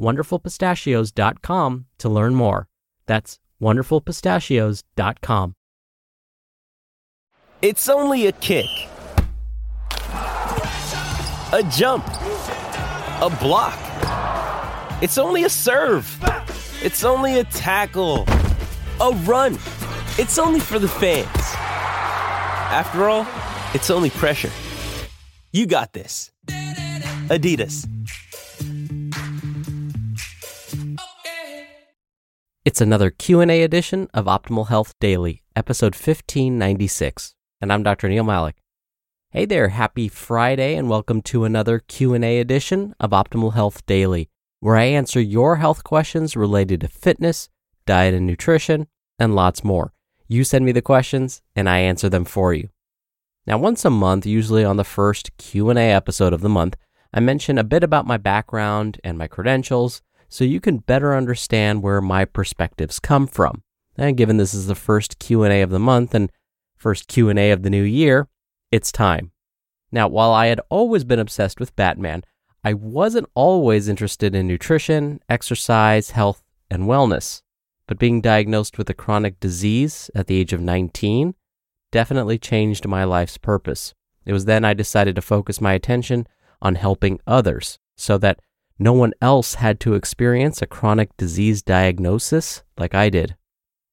wonderfulpistachios.com to learn more. That's wonderfulpistachios.com. It's only a kick, a jump, a block. It's only a serve. It's only a tackle, a run. It's only for the fans. After all, it's only pressure. You got this. Adidas. It's another Q&A edition of Optimal Health Daily, episode 1596, and I'm Dr. Neal Malik. Hey there, happy Friday and welcome to another Q&A edition of Optimal Health Daily, where I answer your health questions related to fitness, diet and nutrition, and lots more. You send me the questions and I answer them for you. Now, once a month, usually on the first Q&A episode of the month, I mention a bit about my background and my credentials so you can better understand where my perspectives come from. And given this is the first Q&A of the month and first Q&A of the new year, it's time. Now, while I had always been obsessed with Batman, I wasn't always interested in nutrition, exercise, health, and wellness. But being diagnosed with a chronic disease at the age of 19 definitely changed my life's purpose. It was then I decided to focus my attention on helping others so that no one else had to experience a chronic disease diagnosis like I did.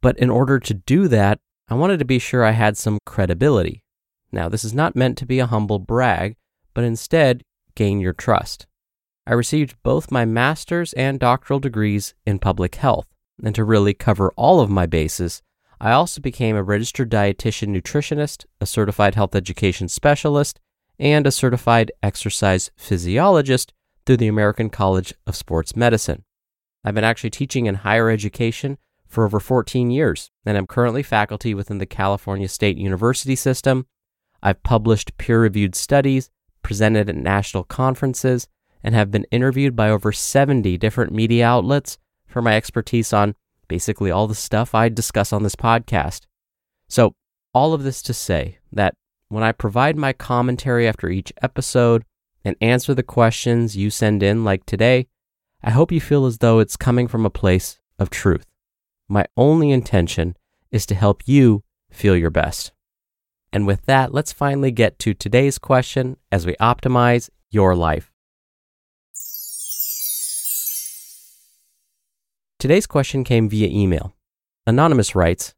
But in order to do that, I wanted to be sure I had some credibility. Now, this is not meant to be a humble brag, but instead gain your trust. I received both my master's and doctoral degrees in public health, and to really cover all of my bases, I also became a registered dietitian nutritionist, a certified health education specialist, and a certified exercise physiologist through the American College of Sports Medicine. I've been actually teaching in higher education for over 14 years, and I'm currently faculty within the California State University system. I've published peer reviewed studies, presented at national conferences, and have been interviewed by over 70 different media outlets for my expertise on basically all the stuff I discuss on this podcast. So, all of this to say that when I provide my commentary after each episode, and answer the questions you send in, like today, I hope you feel as though it's coming from a place of truth. My only intention is to help you feel your best. And with that, let's finally get to today's question as we optimize your life. Today's question came via email. Anonymous writes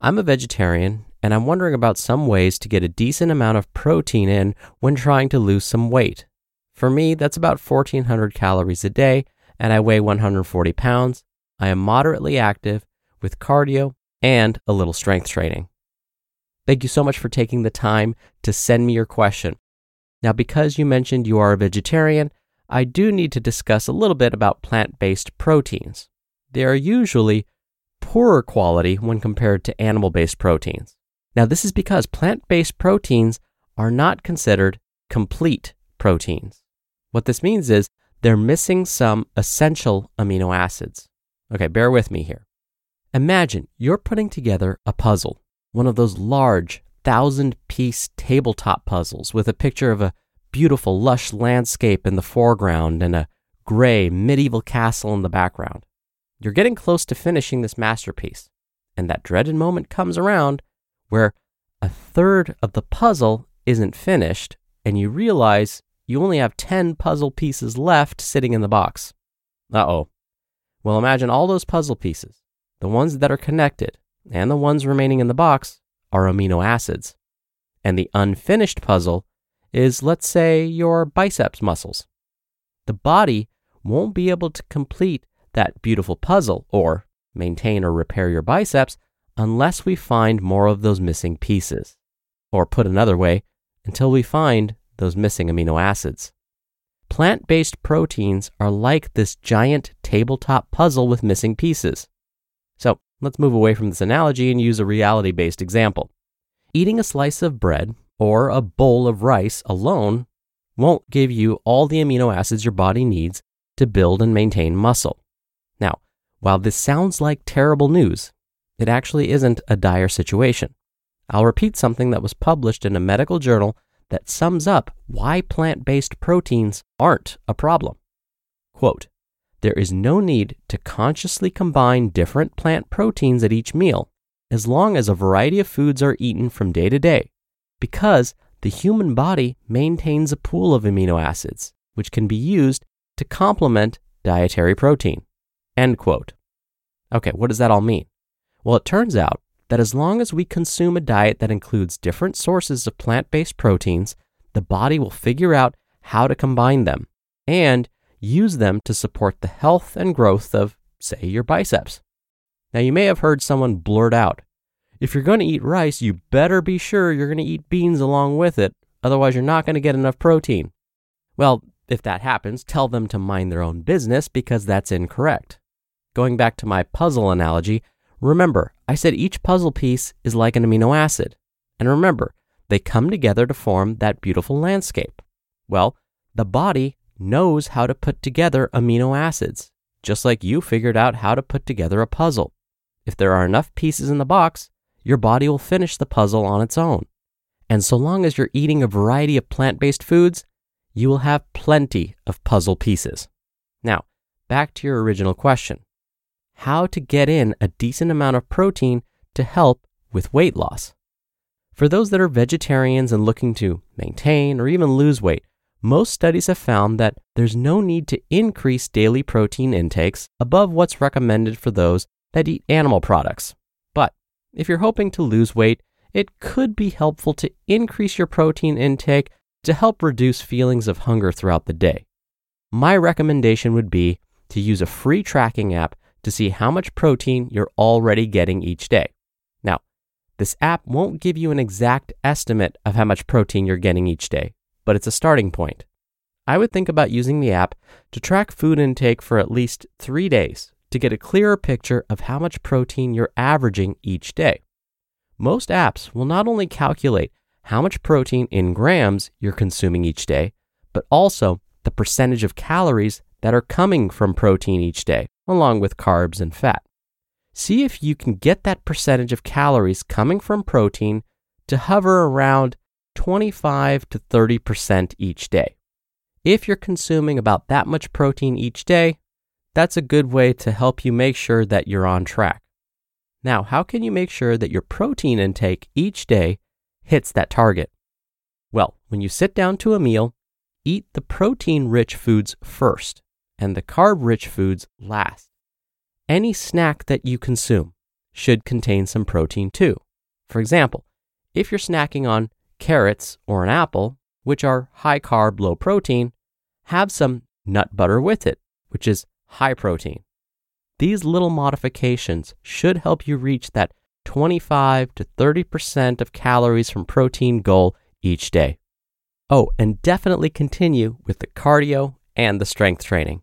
I'm a vegetarian and I'm wondering about some ways to get a decent amount of protein in when trying to lose some weight. For me, that's about 1400 calories a day, and I weigh 140 pounds. I am moderately active with cardio and a little strength training. Thank you so much for taking the time to send me your question. Now, because you mentioned you are a vegetarian, I do need to discuss a little bit about plant based proteins. They are usually poorer quality when compared to animal based proteins. Now, this is because plant based proteins are not considered complete proteins. What this means is they're missing some essential amino acids. Okay, bear with me here. Imagine you're putting together a puzzle, one of those large, thousand piece tabletop puzzles with a picture of a beautiful, lush landscape in the foreground and a gray medieval castle in the background. You're getting close to finishing this masterpiece, and that dreaded moment comes around where a third of the puzzle isn't finished and you realize you only have 10 puzzle pieces left sitting in the box. Uh oh. Well, imagine all those puzzle pieces. The ones that are connected and the ones remaining in the box are amino acids. And the unfinished puzzle is, let's say, your biceps muscles. The body won't be able to complete that beautiful puzzle or maintain or repair your biceps unless we find more of those missing pieces. Or put another way, until we find those missing amino acids. Plant based proteins are like this giant tabletop puzzle with missing pieces. So let's move away from this analogy and use a reality based example. Eating a slice of bread or a bowl of rice alone won't give you all the amino acids your body needs to build and maintain muscle. Now, while this sounds like terrible news, it actually isn't a dire situation. I'll repeat something that was published in a medical journal that sums up why plant based proteins aren't a problem. Quote, there is no need to consciously combine different plant proteins at each meal as long as a variety of foods are eaten from day to day, because the human body maintains a pool of amino acids which can be used to complement dietary protein. End quote. Okay, what does that all mean? Well, it turns out that as long as we consume a diet that includes different sources of plant based proteins, the body will figure out how to combine them and use them to support the health and growth of, say, your biceps. Now, you may have heard someone blurt out, if you're going to eat rice, you better be sure you're going to eat beans along with it, otherwise, you're not going to get enough protein. Well, if that happens, tell them to mind their own business because that's incorrect. Going back to my puzzle analogy, remember, I said each puzzle piece is like an amino acid. And remember, they come together to form that beautiful landscape. Well, the body knows how to put together amino acids, just like you figured out how to put together a puzzle. If there are enough pieces in the box, your body will finish the puzzle on its own. And so long as you're eating a variety of plant based foods, you will have plenty of puzzle pieces. Now, back to your original question how to get in a decent amount of protein to help with weight loss. For those that are vegetarians and looking to maintain or even lose weight, most studies have found that there's no need to increase daily protein intakes above what's recommended for those that eat animal products. But if you're hoping to lose weight, it could be helpful to increase your protein intake to help reduce feelings of hunger throughout the day. My recommendation would be to use a free tracking app to see how much protein you're already getting each day. Now, this app won't give you an exact estimate of how much protein you're getting each day, but it's a starting point. I would think about using the app to track food intake for at least three days to get a clearer picture of how much protein you're averaging each day. Most apps will not only calculate how much protein in grams you're consuming each day, but also the percentage of calories that are coming from protein each day, along with carbs and fat. See if you can get that percentage of calories coming from protein to hover around 25 to 30% each day. If you're consuming about that much protein each day, that's a good way to help you make sure that you're on track. Now, how can you make sure that your protein intake each day hits that target? Well, when you sit down to a meal, eat the protein rich foods first and the carb rich foods last. Any snack that you consume should contain some protein too. For example, if you're snacking on carrots or an apple, which are high carb, low protein, have some nut butter with it, which is high protein. These little modifications should help you reach that 25 to 30% of calories from protein goal each day. Oh, and definitely continue with the cardio and the strength training.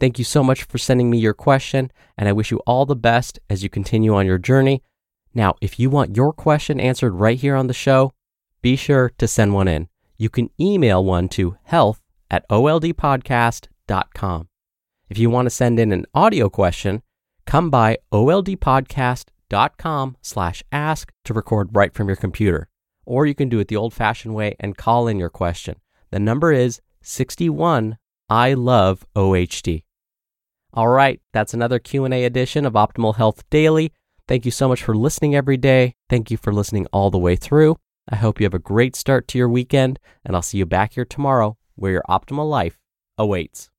Thank you so much for sending me your question, and I wish you all the best as you continue on your journey. Now, if you want your question answered right here on the show, be sure to send one in. You can email one to health at oldpodcast.com. If you want to send in an audio question, come by oldpodcast.com slash ask to record right from your computer. Or you can do it the old-fashioned way and call in your question. The number is 61 I love OHD. All right, that's another Q&A edition of Optimal Health Daily. Thank you so much for listening every day. Thank you for listening all the way through. I hope you have a great start to your weekend, and I'll see you back here tomorrow where your optimal life awaits.